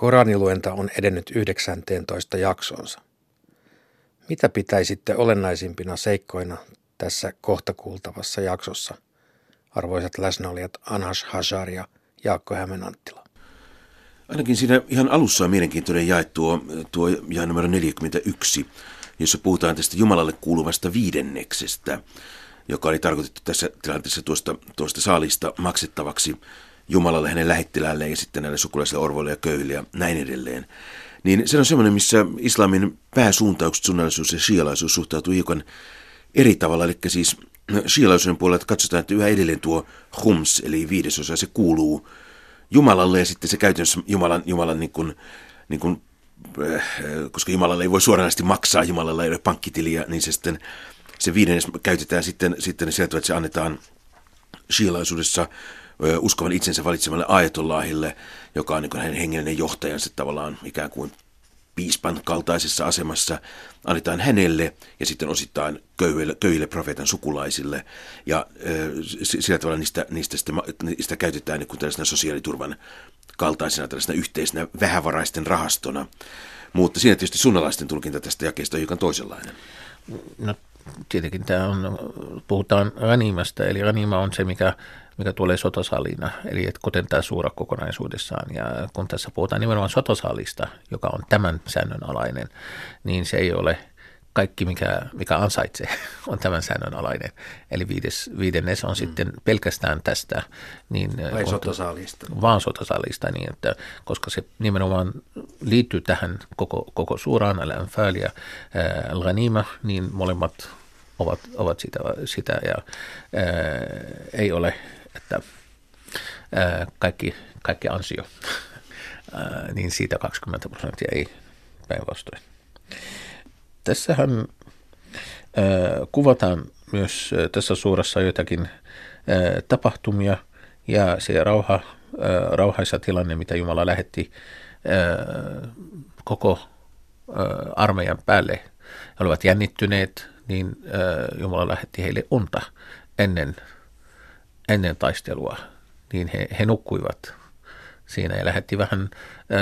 Koraniluenta on edennyt 19 jaksonsa. Mitä pitäisitte olennaisimpina seikkoina tässä kohta kuultavassa jaksossa, arvoisat läsnäolijat Anhash Hajar ja Jaakko Hämenanttila? Ainakin siinä ihan alussa on mielenkiintoinen jae tuo, tuo jae numero 41, jossa puhutaan tästä Jumalalle kuuluvasta viidenneksestä, joka oli tarkoitettu tässä tilanteessa tuosta, tuosta saalista maksettavaksi Jumalalle, hänen lähettiläälle ja sitten näille sukulaisille orvoille ja köyhille ja näin edelleen. Niin se on semmoinen, missä islamin pääsuuntaukset, sunnallisuus ja shialaisuus suhtautuu hiukan eri tavalla. Eli siis shialaisuuden puolella katsotaan, että yhä edelleen tuo hums, eli viidesosa, se kuuluu Jumalalle ja sitten se käytännössä Jumalan, Jumalan niin kuin, niin kuin, äh, koska Jumalalle ei voi suoranaisesti maksaa, Jumalalla ei ole pankkitiliä, niin se sitten se viidennes käytetään sitten, sitten sieltä, että se annetaan shialaisuudessa uskovan itsensä valitsemalle ajatollahille, joka on niin hänen hengellinen johtajansa tavallaan ikään kuin piispan kaltaisessa asemassa, annetaan hänelle ja sitten osittain köyhille, köyhille profeetan sukulaisille. Ja sillä tavalla niistä, niistä, sitten, niistä käytetään niin kuin tällaisena sosiaaliturvan kaltaisena tällaisena yhteisenä vähävaraisten rahastona. Mutta siinä tietysti sunnalaisten tulkinta tästä jakeesta on hiukan toisenlainen. No tietenkin tämä on, puhutaan ranimasta, eli ranima on se, mikä mikä tulee sotosalina, eli että kuten tämä suura kokonaisuudessaan. Ja kun tässä puhutaan nimenomaan sotosalista, joka on tämän säännön alainen, niin se ei ole kaikki, mikä, mikä ansaitsee, on tämän säännön alainen. Eli viides, viidennes on mm. sitten pelkästään tästä. Niin, Vai sotosalista? Vaan sotosalista, niin että, koska se nimenomaan liittyy tähän koko, koko suuraan, al ja al niin molemmat ovat, ovat sitä, sitä ja ää, ei ole että ää, kaikki, kaikki ansio, ää, niin siitä 20 prosenttia ei päinvastoin. Tässähän ää, kuvataan myös tässä suurassa joitakin ää, tapahtumia ja se rauha, ää, rauhaisa tilanne, mitä Jumala lähetti ää, koko ää, armeijan päälle. He olivat jännittyneet, niin ää, Jumala lähetti heille unta ennen ennen taistelua, niin he, he nukkuivat siinä ja lähetti vähän, äh,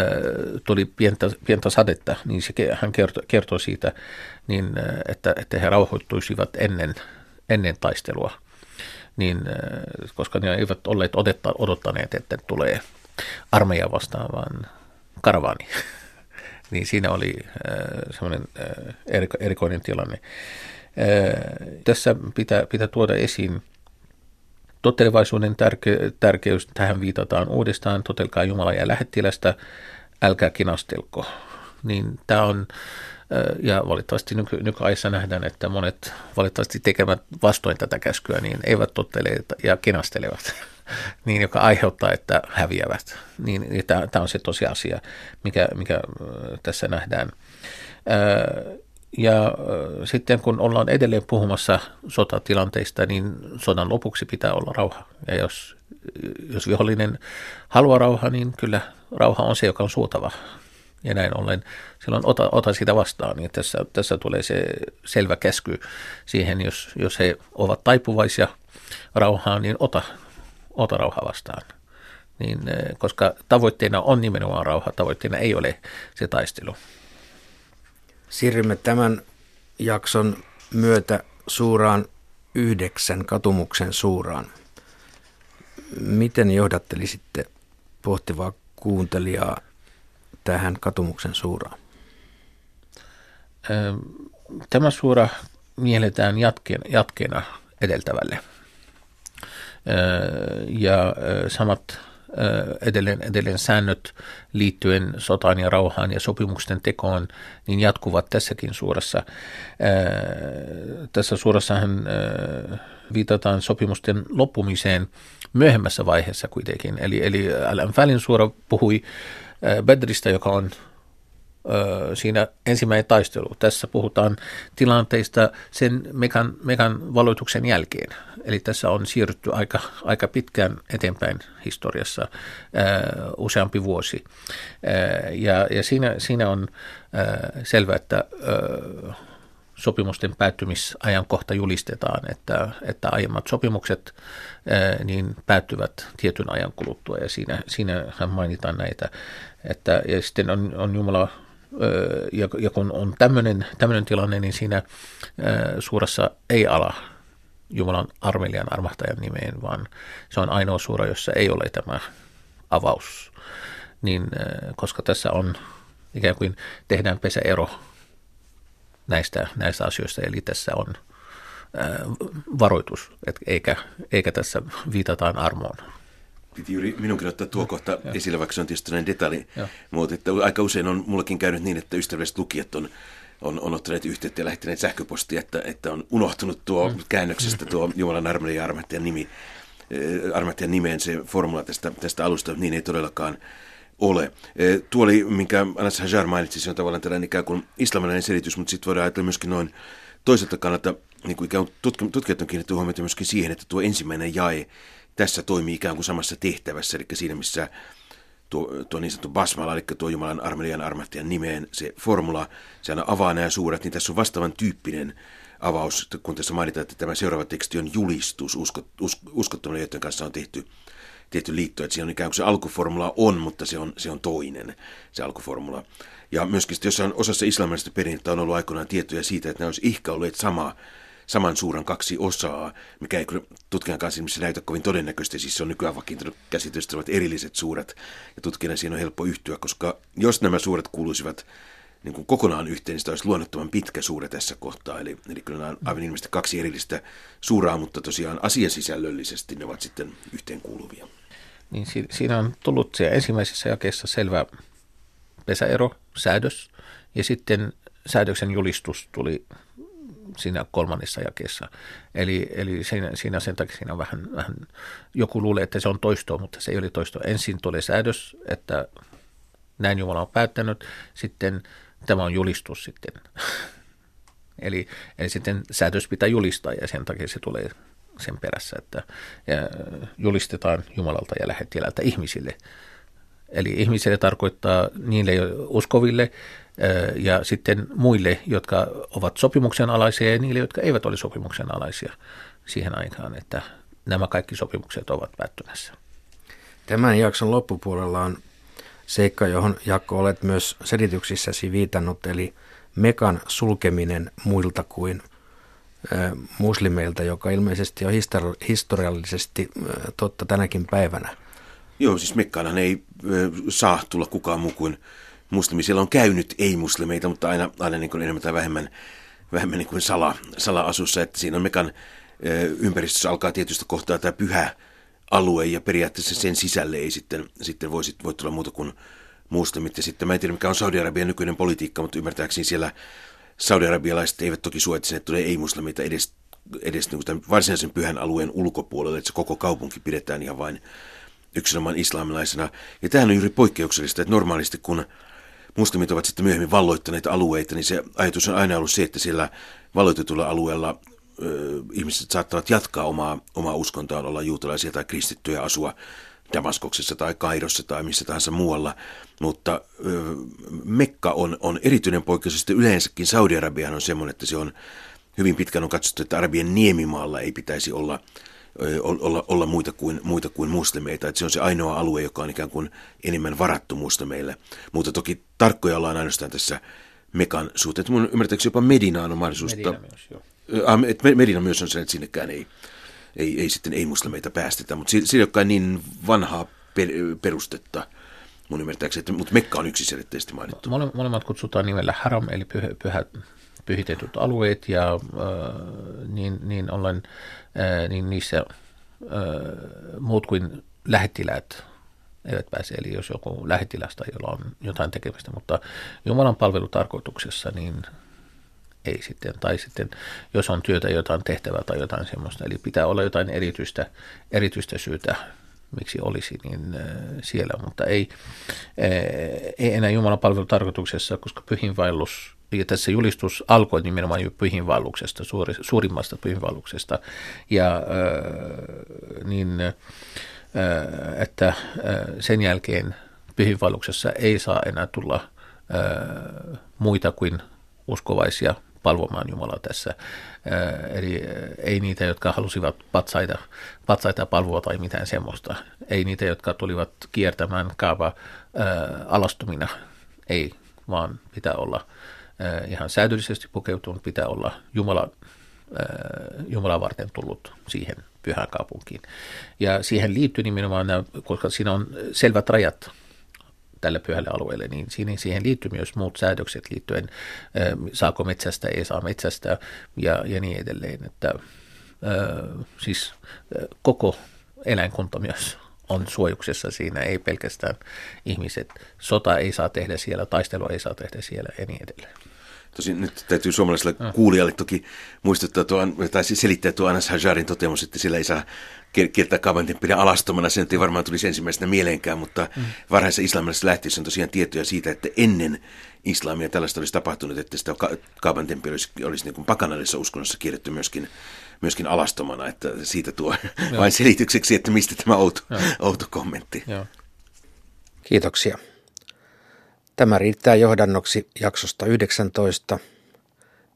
tuli pientä, pientä sadetta, niin se, hän kertoi, kertoi siitä, niin, että, että he rauhoittuisivat ennen, ennen taistelua, niin, koska ne eivät olleet odetta, odottaneet, että tulee armeija vastaan, vaan karavaani. niin siinä oli semmoinen erikoinen tilanne. Tässä pitää, pitää tuoda esiin Tottelevaisuuden tärke- tärkeys, tähän viitataan uudestaan, totelkaa Jumala ja lähettilästä, älkää kinastelko. Niin tämä on, ja valitettavasti nyky- nykyajassa nähdään, että monet valitettavasti tekevät vastoin tätä käskyä, niin eivät tottele ja kinastelevat, niin joka aiheuttaa, että häviävät. Niin tämä on se tosiasia, mikä, mikä tässä nähdään. Ja sitten kun ollaan edelleen puhumassa sotatilanteista, niin sodan lopuksi pitää olla rauha. Ja jos, jos vihollinen haluaa rauhaa, niin kyllä rauha on se, joka on suotava. Ja näin ollen silloin ota, ota sitä vastaan. Niin tässä, tässä tulee se selvä käsky siihen, jos, jos he ovat taipuvaisia rauhaan, niin ota, ota rauha vastaan. Niin, koska tavoitteena on nimenomaan rauha, tavoitteena ei ole se taistelu. Siirrymme tämän jakson myötä suuraan yhdeksän katumuksen suuraan. Miten johdattelisitte pohtivaa kuuntelijaa tähän katumuksen suuraan? Tämä suura mielletään jatkeena, jatkeena edeltävälle. Ja samat edelleen, edelleen säännöt liittyen sotaan ja rauhaan ja sopimusten tekoon, niin jatkuvat tässäkin suurassa. Tässä suurassahan viitataan sopimusten loppumiseen myöhemmässä vaiheessa kuitenkin. Eli, eli Al-Anfalin suora puhui Bedristä, joka on siinä ensimmäinen taistelu. Tässä puhutaan tilanteista sen mekan, mekan valoituksen jälkeen. Eli tässä on siirrytty aika, aika pitkään eteenpäin historiassa, useampi vuosi. Ja ja siinä, siinä on ää, selvä, että ää, sopimusten päättymisajankohta julistetaan, että, että aiemmat sopimukset niin päättyvät tietyn ajan kuluttua ja siinä, siinähän mainitaan näitä, että ja sitten on, on Jumala ja, ja kun on tämmöinen, tämmöinen tilanne, niin siinä suurassa ei ala Jumalan armelian armahtajan nimeen, vaan se on ainoa suura, jossa ei ole tämä avaus. Niin, koska tässä on ikään kuin tehdään pesäero näistä, näistä asioista, eli tässä on varoitus, eikä, eikä tässä viitataan armoon. Piti juuri minunkin ottaa tuo kohta esille, vaikka se on tietysti näin detalji, mutta että aika usein on mullakin käynyt niin, että ystävälliset lukijat on on, on ottaneet yhteyttä ja lähettäneet sähköpostia, että, että on unohtunut tuo mm. käännöksestä tuo Jumalan armelijan armahtajan nimi, armahtajan nimeen se formula tästä, tästä alusta, niin ei todellakaan ole. Tuo oli, minkä Anas Hajar mainitsi, se on tavallaan tällainen ikään kuin islamilainen selitys, mutta sitten voidaan ajatella myöskin noin toiselta kannalta, niin kuin ikään kuin tutkijat on kiinnittänyt huomiota myöskin siihen, että tuo ensimmäinen jae tässä toimii ikään kuin samassa tehtävässä, eli siinä missä tuo, tuo niin sanottu basmala, eli tuo Jumalan armelijan armahtajan nimeen se formula, se aina avaa nämä suuret, niin tässä on vastaavan tyyppinen avaus, kun tässä mainitaan, että tämä seuraava teksti on julistus usko, us, uskottomille, joiden kanssa on tehty tehty liitto, että siinä on ikään kuin se alkuformula on, mutta se on, se on toinen, se alkuformula. Ja myöskin jossain osassa islamilaisesta perinnettä on ollut aikoinaan tietoja siitä, että ne olisi ihka olleet sama, saman suuran kaksi osaa, mikä ei kyllä tutkijan kanssa näytä kovin todennäköistä. Siis se on nykyään vakiintunut käsitys, että ovat erilliset suuret. Ja tutkijan siinä on helppo yhtyä, koska jos nämä suuret kuuluisivat niin kuin kokonaan yhteen, niin sitä olisi luonnottoman pitkä suure tässä kohtaa. Eli, eli kyllä nämä on aivan ilmeisesti kaksi erillistä suuraa, mutta tosiaan asiasisällöllisesti ne ovat sitten yhteen kuuluvia niin siinä on tullut siellä ensimmäisessä jakeessa selvä pesäero, säädös, ja sitten säädöksen julistus tuli siinä kolmannessa jakeessa. Eli, eli siinä, siinä sen takia siinä on vähän, vähän, joku luulee, että se on toistoa, mutta se ei ole toistoa. Ensin tuli säädös, että näin Jumala on päättänyt, sitten tämä on julistus sitten. eli, eli sitten säädös pitää julistaa ja sen takia se tulee sen perässä, että julistetaan Jumalalta ja lähettiläältä ihmisille. Eli ihmisille tarkoittaa niille uskoville ja sitten muille, jotka ovat sopimuksen alaisia ja niille, jotka eivät ole sopimuksen alaisia siihen aikaan, että nämä kaikki sopimukset ovat päättymässä. Tämän jakson loppupuolella on seikka, johon Jakko olet myös selityksissäsi viitannut, eli mekan sulkeminen muilta kuin – muslimeilta, joka ilmeisesti on historiallisesti totta tänäkin päivänä. Joo, siis Mekkaanhan ei saa tulla kukaan muu kuin muslimi. Siellä on käynyt ei-muslimeita, mutta aina, aina niin kuin enemmän tai vähemmän, vähemmän niin kuin sala, sala-asussa. Että siinä on Mekan ympäristössä alkaa tietystä kohtaa tämä pyhä alue ja periaatteessa sen sisälle ei sitten, sitten voi, voi tulla muuta kuin muslimit. Ja sitten mä en tiedä mikä on Saudi-Arabian nykyinen politiikka, mutta ymmärtääkseni siellä Saudi-arabialaiset eivät toki suo, että sinne tulee ei-muslimita edes, edes niin kuin varsinaisen pyhän alueen ulkopuolelle, että se koko kaupunki pidetään ihan vain yksinomaan islamilaisena. Ja tämähän on juuri poikkeuksellista, että normaalisti kun muslimit ovat sitten myöhemmin valloittaneet alueita, niin se ajatus on aina ollut se, että siellä valloitetulla alueella ö, ihmiset saattavat jatkaa omaa, omaa uskontoaan, olla juutalaisia tai kristittyjä, asua Damaskoksessa tai Kairossa tai missä tahansa muualla, mutta ö, Mekka on, on erityinen poikkeus, sitten yleensäkin Saudi-Arabiahan on semmoinen, että se on hyvin pitkään on katsottu, että Arabian niemimaalla ei pitäisi olla, olla, olla muita, kuin, muita kuin muslimeita, että se on se ainoa alue, joka on ikään kuin enemmän varattu muslimeille, mutta toki tarkkoja ollaan ainoastaan tässä Mekan suhteen. Mun ymmärtääkseni jopa Medinaan on mahdollisuus. Medina myös, joo. Medina myös on se, että sinnekään ei, ei, ei sitten ei-muslimeita päästetä, mutta sillä ei olekaan niin vanhaa per, perustetta mun ymmärtääkseni, että, mutta Mekka on yksiselitteisesti mainittu. Mole, molemmat kutsutaan nimellä haram, eli pyhä, pyhä, pyhitetyt alueet, ja äh, niin, niin ollen äh, niin niissä äh, muut kuin lähettiläät eivät pääse, eli jos joku lähettilästä, jolla on jotain tekemistä, mutta Jumalan palvelutarkoituksessa, niin ei sitten. Tai sitten, jos on työtä, jotain tehtävää tai jotain semmoista. Eli pitää olla jotain erityistä, erityistä syytä, miksi olisi niin äh, siellä, mutta ei, äh, ei enää Jumalan palvelutarkoituksessa, koska pyhinvaellus ja tässä julistus alkoi nimenomaan jo pyhinvaelluksesta, suuri, suurimmasta pyhinvaelluksesta. Ja äh, niin, äh, että äh, sen jälkeen pyhinvaelluksessa ei saa enää tulla äh, muita kuin uskovaisia palvomaan Jumalaa tässä. Eli ei niitä, jotka halusivat patsaita, patsaita palvoa tai mitään semmoista. Ei niitä, jotka tulivat kiertämään kaava alastumina. Ei, vaan pitää olla ihan säädöllisesti pukeutunut, pitää olla Jumala, Jumala varten tullut siihen pyhään kaupunkiin. Ja siihen liittyy nimenomaan, koska siinä on selvät rajat tälle pyhälle alueelle, niin siihen liittyy myös muut säädökset liittyen, saako metsästä, ei saa metsästä ja, ja niin edelleen. Että, siis koko eläinkunta myös on suojuksessa siinä, ei pelkästään ihmiset. Sota ei saa tehdä siellä, taistelua ei saa tehdä siellä ja niin edelleen. Tosin nyt täytyy suomalaiselle mm. kuulijalle toki muistuttaa tuo, tai selittää tuo Anas Hajarin toteamus, että sillä ei saa kiertää pidä alastomana. Se ei varmaan tulisi ensimmäisenä mieleenkään, mutta mm. varhaisessa islamilaisessa lähtiessä on tosiaan tietoja siitä, että ennen islamia tällaista olisi tapahtunut, että sitä kaupantemppeli olisi, olisi niin kuin pakanallisessa uskonnossa kierretty myöskin, myöskin alastomana, että siitä tuo Joo. vain selitykseksi, että mistä tämä outo, outo kommentti. Joo. Kiitoksia. Tämä riittää johdannoksi jaksosta 19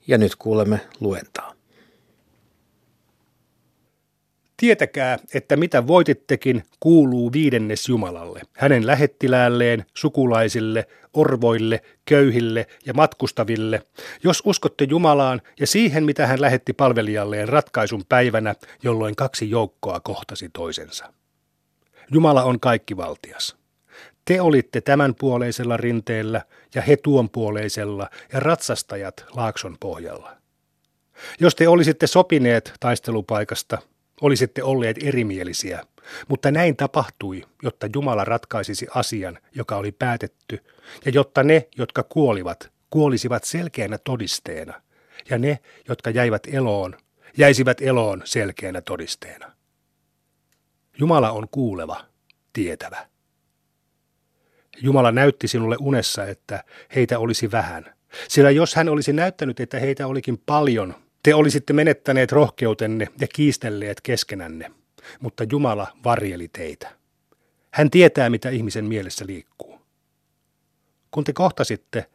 ja nyt kuulemme luentaa. Tietäkää, että mitä voitittekin kuuluu viidennes Jumalalle, hänen lähettiläälleen, sukulaisille, orvoille, köyhille ja matkustaville, jos uskotte Jumalaan ja siihen, mitä hän lähetti palvelijalleen ratkaisun päivänä, jolloin kaksi joukkoa kohtasi toisensa. Jumala on kaikkivaltias. Te olitte tämän puoleisella rinteellä ja he tuon puoleisella ja ratsastajat laakson pohjalla. Jos te olisitte sopineet taistelupaikasta, olisitte olleet erimielisiä, mutta näin tapahtui, jotta Jumala ratkaisisi asian, joka oli päätetty, ja jotta ne, jotka kuolivat, kuolisivat selkeänä todisteena, ja ne, jotka jäivät eloon, jäisivät eloon selkeänä todisteena. Jumala on kuuleva, tietävä. Jumala näytti sinulle unessa, että heitä olisi vähän. Sillä jos hän olisi näyttänyt, että heitä olikin paljon, te olisitte menettäneet rohkeutenne ja kiistelleet keskenänne. Mutta Jumala varjeli teitä. Hän tietää, mitä ihmisen mielessä liikkuu. Kun te kohtasitte,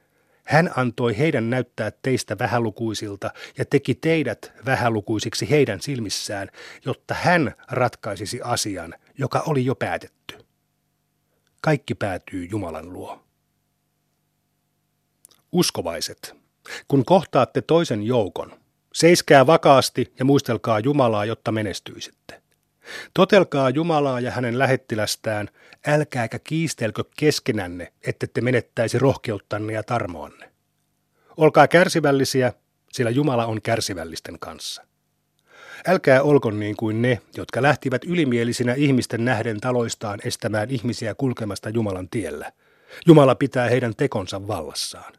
hän antoi heidän näyttää teistä vähälukuisilta ja teki teidät vähälukuisiksi heidän silmissään, jotta hän ratkaisisi asian, joka oli jo päätetty kaikki päätyy Jumalan luo. Uskovaiset, kun kohtaatte toisen joukon, seiskää vakaasti ja muistelkaa Jumalaa, jotta menestyisitte. Totelkaa Jumalaa ja hänen lähettilästään, älkääkä kiistelkö keskenänne, ette te menettäisi rohkeuttanne ja tarmoanne. Olkaa kärsivällisiä, sillä Jumala on kärsivällisten kanssa. Älkää olko niin kuin ne, jotka lähtivät ylimielisinä ihmisten nähden taloistaan estämään ihmisiä kulkemasta Jumalan tiellä. Jumala pitää heidän tekonsa vallassaan.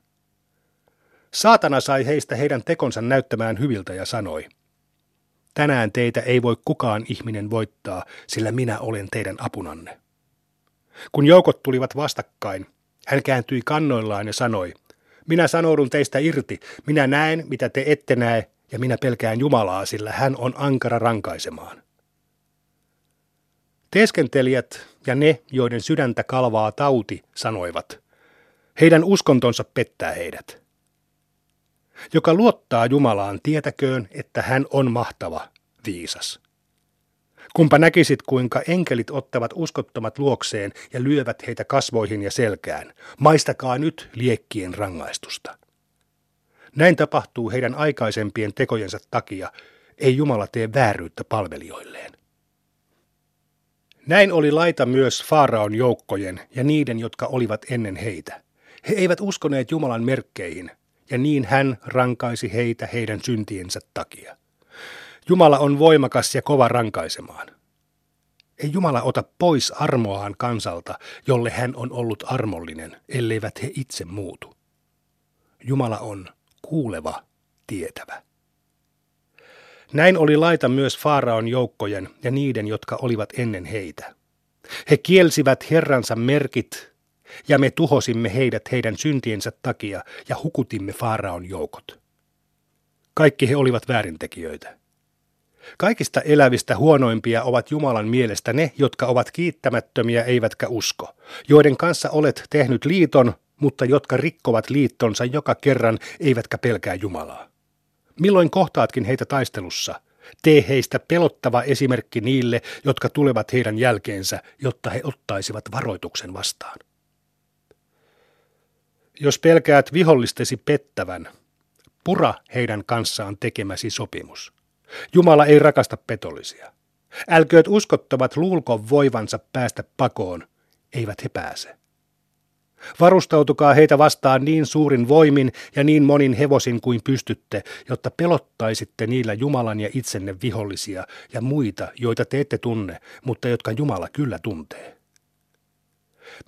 Saatana sai heistä heidän tekonsa näyttämään hyviltä ja sanoi, Tänään teitä ei voi kukaan ihminen voittaa, sillä minä olen teidän apunanne. Kun joukot tulivat vastakkain, hän kääntyi kannoillaan ja sanoi, minä sanoudun teistä irti, minä näen, mitä te ette näe, ja minä pelkään Jumalaa, sillä hän on ankara rankaisemaan. Teeskentelijät ja ne, joiden sydäntä kalvaa tauti, sanoivat, heidän uskontonsa pettää heidät. Joka luottaa Jumalaan, tietäköön, että hän on mahtava, viisas. Kumpa näkisit, kuinka enkelit ottavat uskottomat luokseen ja lyövät heitä kasvoihin ja selkään. Maistakaa nyt liekkien rangaistusta. Näin tapahtuu heidän aikaisempien tekojensa takia, ei Jumala tee vääryyttä palvelijoilleen. Näin oli laita myös Faaraon joukkojen ja niiden, jotka olivat ennen heitä. He eivät uskoneet Jumalan merkkeihin, ja niin hän rankaisi heitä heidän syntiensä takia. Jumala on voimakas ja kova rankaisemaan. Ei Jumala ota pois armoaan kansalta, jolle hän on ollut armollinen, elleivät he itse muutu. Jumala on kuuleva, tietävä. Näin oli laita myös Faaraon joukkojen ja niiden, jotka olivat ennen heitä. He kielsivät Herransa merkit, ja me tuhosimme heidät heidän syntiensä takia ja hukutimme Faaraon joukot. Kaikki he olivat väärintekijöitä. Kaikista elävistä huonoimpia ovat Jumalan mielestä ne, jotka ovat kiittämättömiä eivätkä usko, joiden kanssa olet tehnyt liiton, mutta jotka rikkovat liittonsa joka kerran eivätkä pelkää Jumalaa. Milloin kohtaatkin heitä taistelussa, tee heistä pelottava esimerkki niille, jotka tulevat heidän jälkeensä, jotta he ottaisivat varoituksen vastaan. Jos pelkäät vihollistesi pettävän, pura heidän kanssaan tekemäsi sopimus. Jumala ei rakasta petollisia. Älkööt uskottavat luulko voivansa päästä pakoon, eivät he pääse. Varustautukaa heitä vastaan niin suurin voimin ja niin monin hevosin kuin pystytte, jotta pelottaisitte niillä Jumalan ja itsenne vihollisia ja muita, joita te ette tunne, mutta jotka Jumala kyllä tuntee.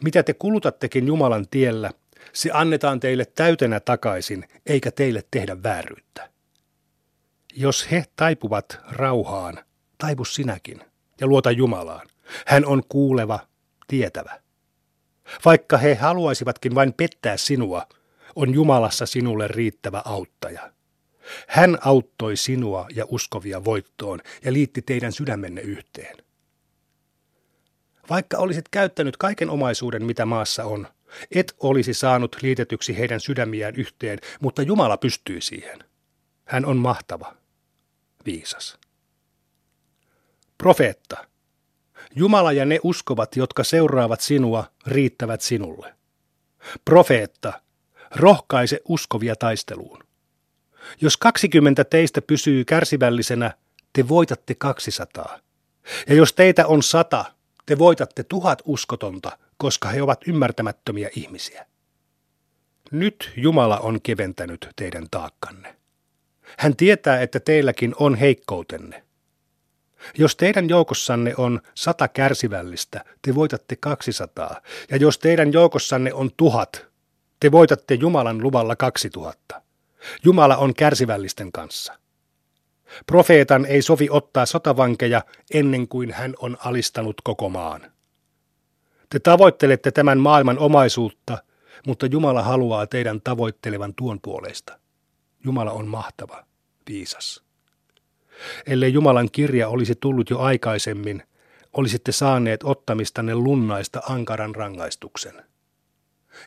Mitä te kulutattekin Jumalan tiellä, se annetaan teille täytenä takaisin, eikä teille tehdä vääryyttä. Jos he taipuvat rauhaan, taipu sinäkin ja luota Jumalaan. Hän on kuuleva, tietävä. Vaikka he haluaisivatkin vain pettää sinua, on Jumalassa sinulle riittävä auttaja. Hän auttoi sinua ja uskovia voittoon ja liitti teidän sydämenne yhteen. Vaikka olisit käyttänyt kaiken omaisuuden, mitä maassa on, et olisi saanut liitetyksi heidän sydämiään yhteen, mutta Jumala pystyy siihen. Hän on mahtava, viisas. Profeetta. Jumala ja ne uskovat, jotka seuraavat sinua, riittävät sinulle. Profeetta. Rohkaise uskovia taisteluun. Jos 20 teistä pysyy kärsivällisenä, te voitatte 200. Ja jos teitä on sata, te voitatte tuhat uskotonta, koska he ovat ymmärtämättömiä ihmisiä. Nyt Jumala on keventänyt teidän taakkanne. Hän tietää, että teilläkin on heikkoutenne. Jos teidän joukossanne on sata kärsivällistä, te voitatte 200, ja jos teidän joukossanne on tuhat, te voitatte Jumalan luvalla 2000. Jumala on kärsivällisten kanssa. Profeetan ei sovi ottaa sotavankeja ennen kuin hän on alistanut koko maan. Te tavoittelette tämän maailman omaisuutta, mutta Jumala haluaa teidän tavoittelevan tuon puolesta. Jumala on mahtava, viisas. Ellei Jumalan kirja olisi tullut jo aikaisemmin, olisitte saaneet ottamistanne lunnaista ankaran rangaistuksen.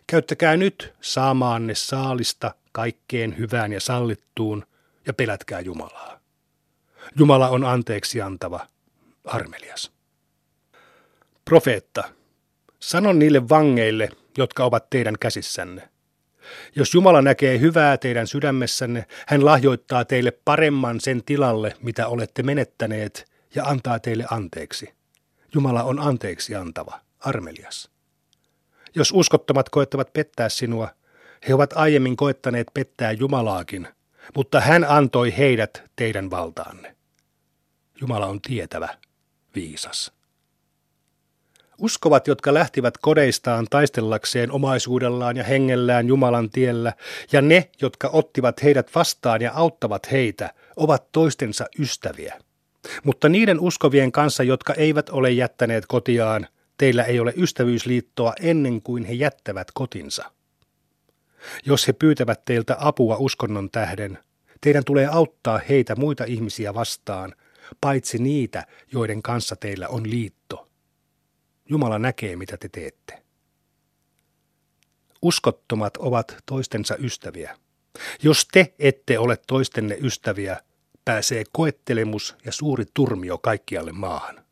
Käyttäkää nyt saamaanne saalista kaikkeen hyvään ja sallittuun ja pelätkää Jumalaa. Jumala on anteeksi antava, armelias. Profeetta, sanon niille vangeille, jotka ovat teidän käsissänne. Jos Jumala näkee hyvää teidän sydämessänne, hän lahjoittaa teille paremman sen tilalle, mitä olette menettäneet, ja antaa teille anteeksi. Jumala on anteeksi antava, armelias. Jos uskottomat koettavat pettää sinua, he ovat aiemmin koettaneet pettää Jumalaakin, mutta hän antoi heidät teidän valtaanne. Jumala on tietävä, viisas. Uskovat, jotka lähtivät kodeistaan taistellakseen omaisuudellaan ja hengellään Jumalan tiellä, ja ne, jotka ottivat heidät vastaan ja auttavat heitä, ovat toistensa ystäviä. Mutta niiden uskovien kanssa, jotka eivät ole jättäneet kotiaan, teillä ei ole ystävyysliittoa ennen kuin he jättävät kotinsa. Jos he pyytävät teiltä apua uskonnon tähden, teidän tulee auttaa heitä muita ihmisiä vastaan, paitsi niitä, joiden kanssa teillä on liitto. Jumala näkee, mitä te teette. Uskottomat ovat toistensa ystäviä. Jos te ette ole toistenne ystäviä, pääsee koettelemus ja suuri turmio kaikkialle maahan.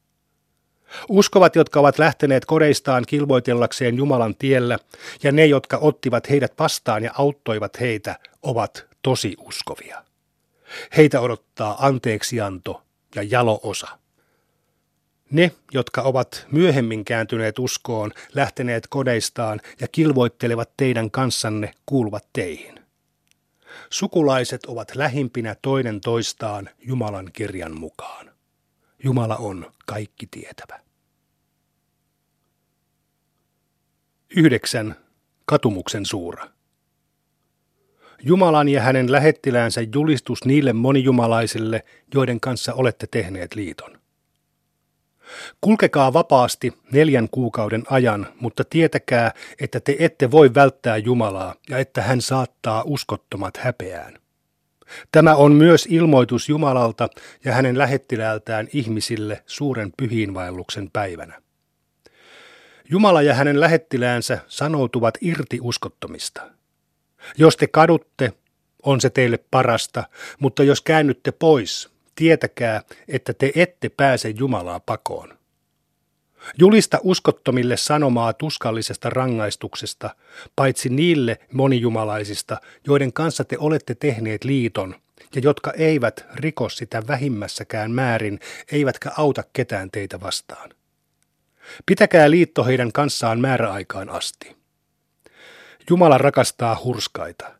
Uskovat, jotka ovat lähteneet kodeistaan kilvoitellakseen Jumalan tiellä, ja ne, jotka ottivat heidät vastaan ja auttoivat heitä, ovat tosi uskovia. Heitä odottaa anteeksianto ja jalo osa. Ne, jotka ovat myöhemmin kääntyneet uskoon, lähteneet kodeistaan ja kilvoittelevat teidän kanssanne, kuuluvat teihin. Sukulaiset ovat lähimpinä toinen toistaan Jumalan kirjan mukaan. Jumala on kaikki tietävä. 9. Katumuksen suura. Jumalan ja hänen lähettiläänsä julistus niille monijumalaisille, joiden kanssa olette tehneet liiton. Kulkekaa vapaasti neljän kuukauden ajan, mutta tietäkää, että te ette voi välttää Jumalaa ja että hän saattaa uskottomat häpeään. Tämä on myös ilmoitus Jumalalta ja hänen lähettiläältään ihmisille suuren pyhiinvaelluksen päivänä. Jumala ja hänen lähettiläänsä sanoutuvat irti uskottomista. Jos te kadutte, on se teille parasta, mutta jos käännytte pois, tietäkää, että te ette pääse Jumalaa pakoon. Julista uskottomille sanomaa tuskallisesta rangaistuksesta, paitsi niille monijumalaisista, joiden kanssa te olette tehneet liiton, ja jotka eivät riko sitä vähimmässäkään määrin, eivätkä auta ketään teitä vastaan. Pitäkää liitto heidän kanssaan määräaikaan asti. Jumala rakastaa hurskaita.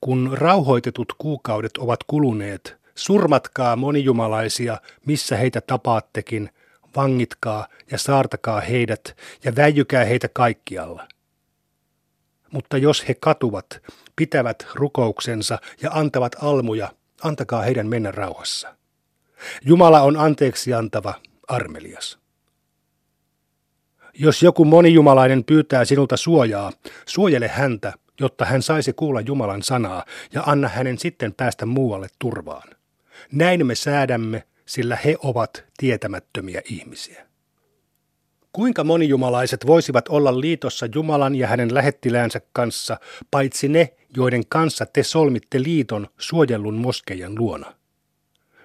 Kun rauhoitetut kuukaudet ovat kuluneet, surmatkaa monijumalaisia, missä heitä tapaattekin, vangitkaa ja saartakaa heidät ja väijykää heitä kaikkialla. Mutta jos he katuvat, pitävät rukouksensa ja antavat almuja, antakaa heidän mennä rauhassa. Jumala on anteeksi antava, armelias. Jos joku monijumalainen pyytää sinulta suojaa, suojele häntä, jotta hän saisi kuulla Jumalan sanaa ja anna hänen sitten päästä muualle turvaan. Näin me säädämme, sillä he ovat tietämättömiä ihmisiä. Kuinka monijumalaiset voisivat olla liitossa Jumalan ja hänen lähettiläänsä kanssa, paitsi ne, joiden kanssa te solmitte liiton suojellun moskeijan luona?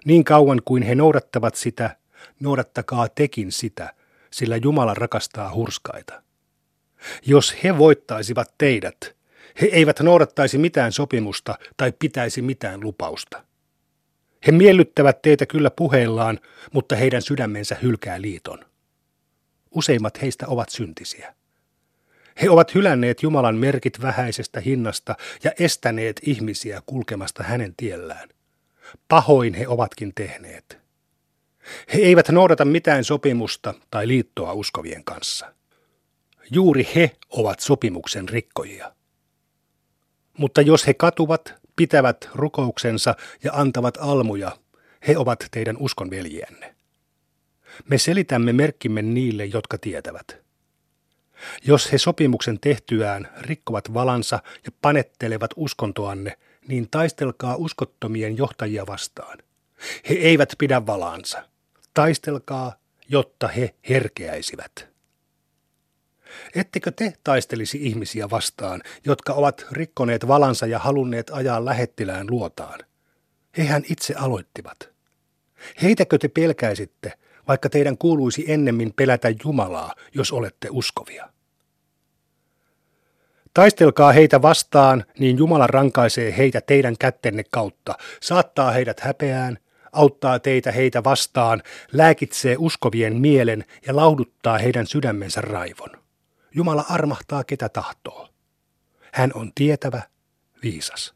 Niin kauan kuin he noudattavat sitä, noudattakaa tekin sitä, sillä Jumala rakastaa hurskaita. Jos he voittaisivat teidät, he eivät noudattaisi mitään sopimusta tai pitäisi mitään lupausta. He miellyttävät teitä kyllä puheillaan, mutta heidän sydämensä hylkää liiton. Useimmat heistä ovat syntisiä. He ovat hylänneet Jumalan merkit vähäisestä hinnasta ja estäneet ihmisiä kulkemasta hänen tiellään. Pahoin he ovatkin tehneet. He eivät noudata mitään sopimusta tai liittoa uskovien kanssa. Juuri he ovat sopimuksen rikkojia. Mutta jos he katuvat, pitävät rukouksensa ja antavat almuja, he ovat teidän uskonveljiänne. Me selitämme merkkimme niille, jotka tietävät. Jos he sopimuksen tehtyään rikkovat valansa ja panettelevat uskontoanne, niin taistelkaa uskottomien johtajia vastaan. He eivät pidä valansa. Taistelkaa, jotta he herkeäisivät. Ettekö te taistelisi ihmisiä vastaan, jotka ovat rikkoneet valansa ja halunneet ajaa lähettilään luotaan? Hehän itse aloittivat. Heitäkö te pelkäisitte, vaikka teidän kuuluisi ennemmin pelätä Jumalaa, jos olette uskovia? Taistelkaa heitä vastaan, niin Jumala rankaisee heitä teidän kättenne kautta, saattaa heidät häpeään, auttaa teitä heitä vastaan, lääkitsee uskovien mielen ja lauduttaa heidän sydämensä raivon. Jumala armahtaa ketä tahtoo. Hän on tietävä, viisas.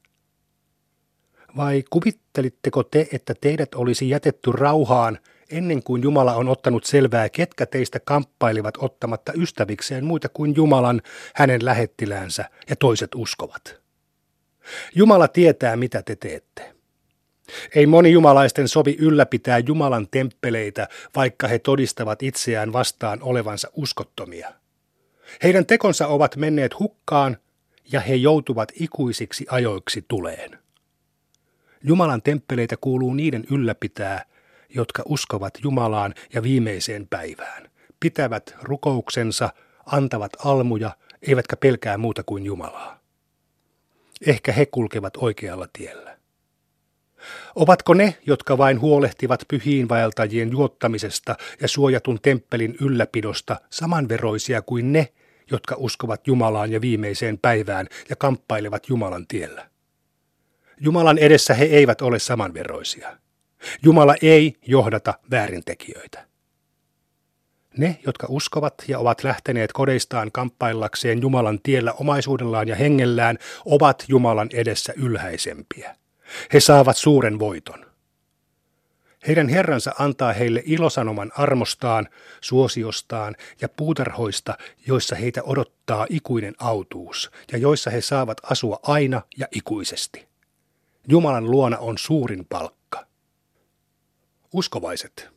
Vai kuvittelitteko te, että teidät olisi jätetty rauhaan ennen kuin Jumala on ottanut selvää, ketkä teistä kamppailivat ottamatta ystävikseen muita kuin Jumalan, hänen lähettiläänsä ja toiset uskovat? Jumala tietää, mitä te teette. Ei moni jumalaisten sovi ylläpitää Jumalan temppeleitä, vaikka he todistavat itseään vastaan olevansa uskottomia – heidän tekonsa ovat menneet hukkaan ja he joutuvat ikuisiksi ajoiksi tuleen. Jumalan temppeleitä kuuluu niiden ylläpitää, jotka uskovat Jumalaan ja viimeiseen päivään, pitävät rukouksensa, antavat almuja, eivätkä pelkää muuta kuin Jumalaa. Ehkä he kulkevat oikealla tiellä. Ovatko ne, jotka vain huolehtivat pyhiinvaeltajien juottamisesta ja suojatun temppelin ylläpidosta, samanveroisia kuin ne, jotka uskovat Jumalaan ja viimeiseen päivään ja kamppailevat Jumalan tiellä. Jumalan edessä he eivät ole samanveroisia. Jumala ei johdata väärintekijöitä. Ne, jotka uskovat ja ovat lähteneet kodeistaan kamppaillakseen Jumalan tiellä omaisuudellaan ja hengellään, ovat Jumalan edessä ylhäisempiä. He saavat suuren voiton. Heidän Herransa antaa heille ilosanoman armostaan, suosiostaan ja puutarhoista, joissa heitä odottaa ikuinen autuus ja joissa he saavat asua aina ja ikuisesti. Jumalan luona on suurin palkka. Uskovaiset,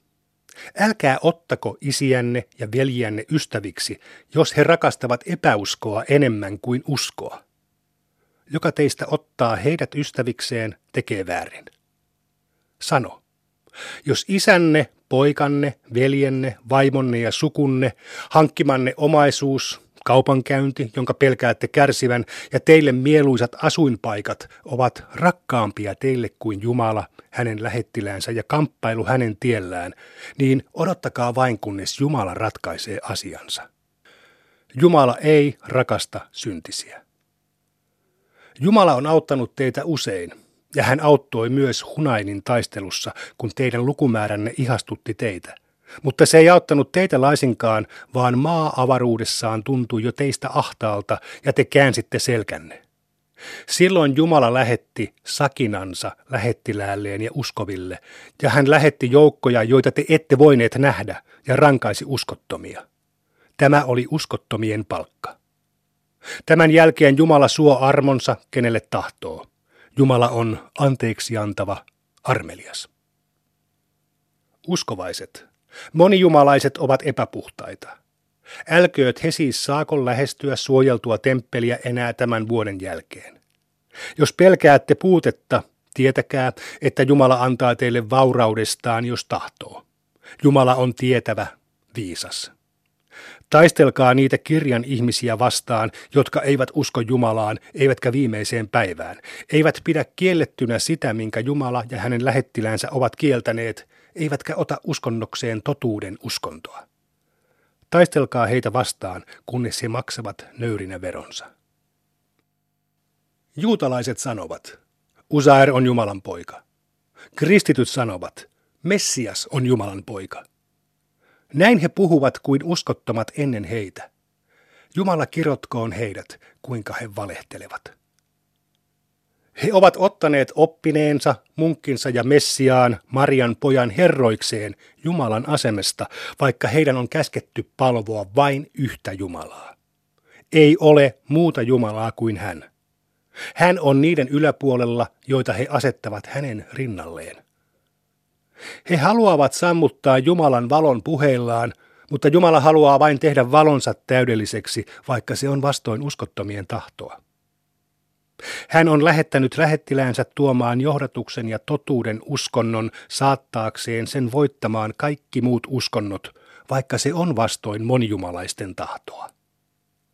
älkää ottako isiänne ja veljiänne ystäviksi, jos he rakastavat epäuskoa enemmän kuin uskoa. Joka teistä ottaa heidät ystävikseen, tekee väärin. Sano, jos isänne, poikanne, veljenne, vaimonne ja sukunne, hankkimanne omaisuus, kaupankäynti, jonka pelkäätte kärsivän, ja teille mieluisat asuinpaikat ovat rakkaampia teille kuin Jumala, hänen lähettiläänsä ja kamppailu hänen tiellään, niin odottakaa vain, kunnes Jumala ratkaisee asiansa. Jumala ei rakasta syntisiä. Jumala on auttanut teitä usein, ja hän auttoi myös Hunainin taistelussa, kun teidän lukumääränne ihastutti teitä – mutta se ei auttanut teitä laisinkaan, vaan maa avaruudessaan tuntui jo teistä ahtaalta ja te käänsitte selkänne. Silloin Jumala lähetti sakinansa lähettiläälleen ja uskoville, ja hän lähetti joukkoja, joita te ette voineet nähdä, ja rankaisi uskottomia. Tämä oli uskottomien palkka. Tämän jälkeen Jumala suo armonsa, kenelle tahtoo. Jumala on anteeksi antava, armelias. Uskovaiset, Monijumalaiset ovat epäpuhtaita. Älkööt he siis saakon lähestyä suojeltua temppeliä enää tämän vuoden jälkeen. Jos pelkäätte puutetta, tietäkää, että Jumala antaa teille vauraudestaan, jos tahtoo. Jumala on tietävä, viisas. Taistelkaa niitä kirjan ihmisiä vastaan, jotka eivät usko Jumalaan, eivätkä viimeiseen päivään, eivät pidä kiellettynä sitä, minkä Jumala ja hänen lähettilänsä ovat kieltäneet, eivätkä ota uskonnokseen totuuden uskontoa. Taistelkaa heitä vastaan, kunnes he maksavat nöyrinä veronsa. Juutalaiset sanovat, Usair on Jumalan poika. Kristityt sanovat, Messias on Jumalan poika. Näin he puhuvat kuin uskottomat ennen heitä. Jumala kirotkoon heidät, kuinka he valehtelevat. He ovat ottaneet oppineensa, munkkinsa ja Messiaan, Marian pojan herroikseen Jumalan asemesta, vaikka heidän on käsketty palvoa vain yhtä Jumalaa. Ei ole muuta Jumalaa kuin hän. Hän on niiden yläpuolella, joita he asettavat hänen rinnalleen. He haluavat sammuttaa Jumalan valon puheillaan, mutta Jumala haluaa vain tehdä valonsa täydelliseksi, vaikka se on vastoin uskottomien tahtoa. Hän on lähettänyt lähettiläänsä tuomaan johdatuksen ja totuuden uskonnon saattaakseen sen voittamaan kaikki muut uskonnot, vaikka se on vastoin monijumalaisten tahtoa.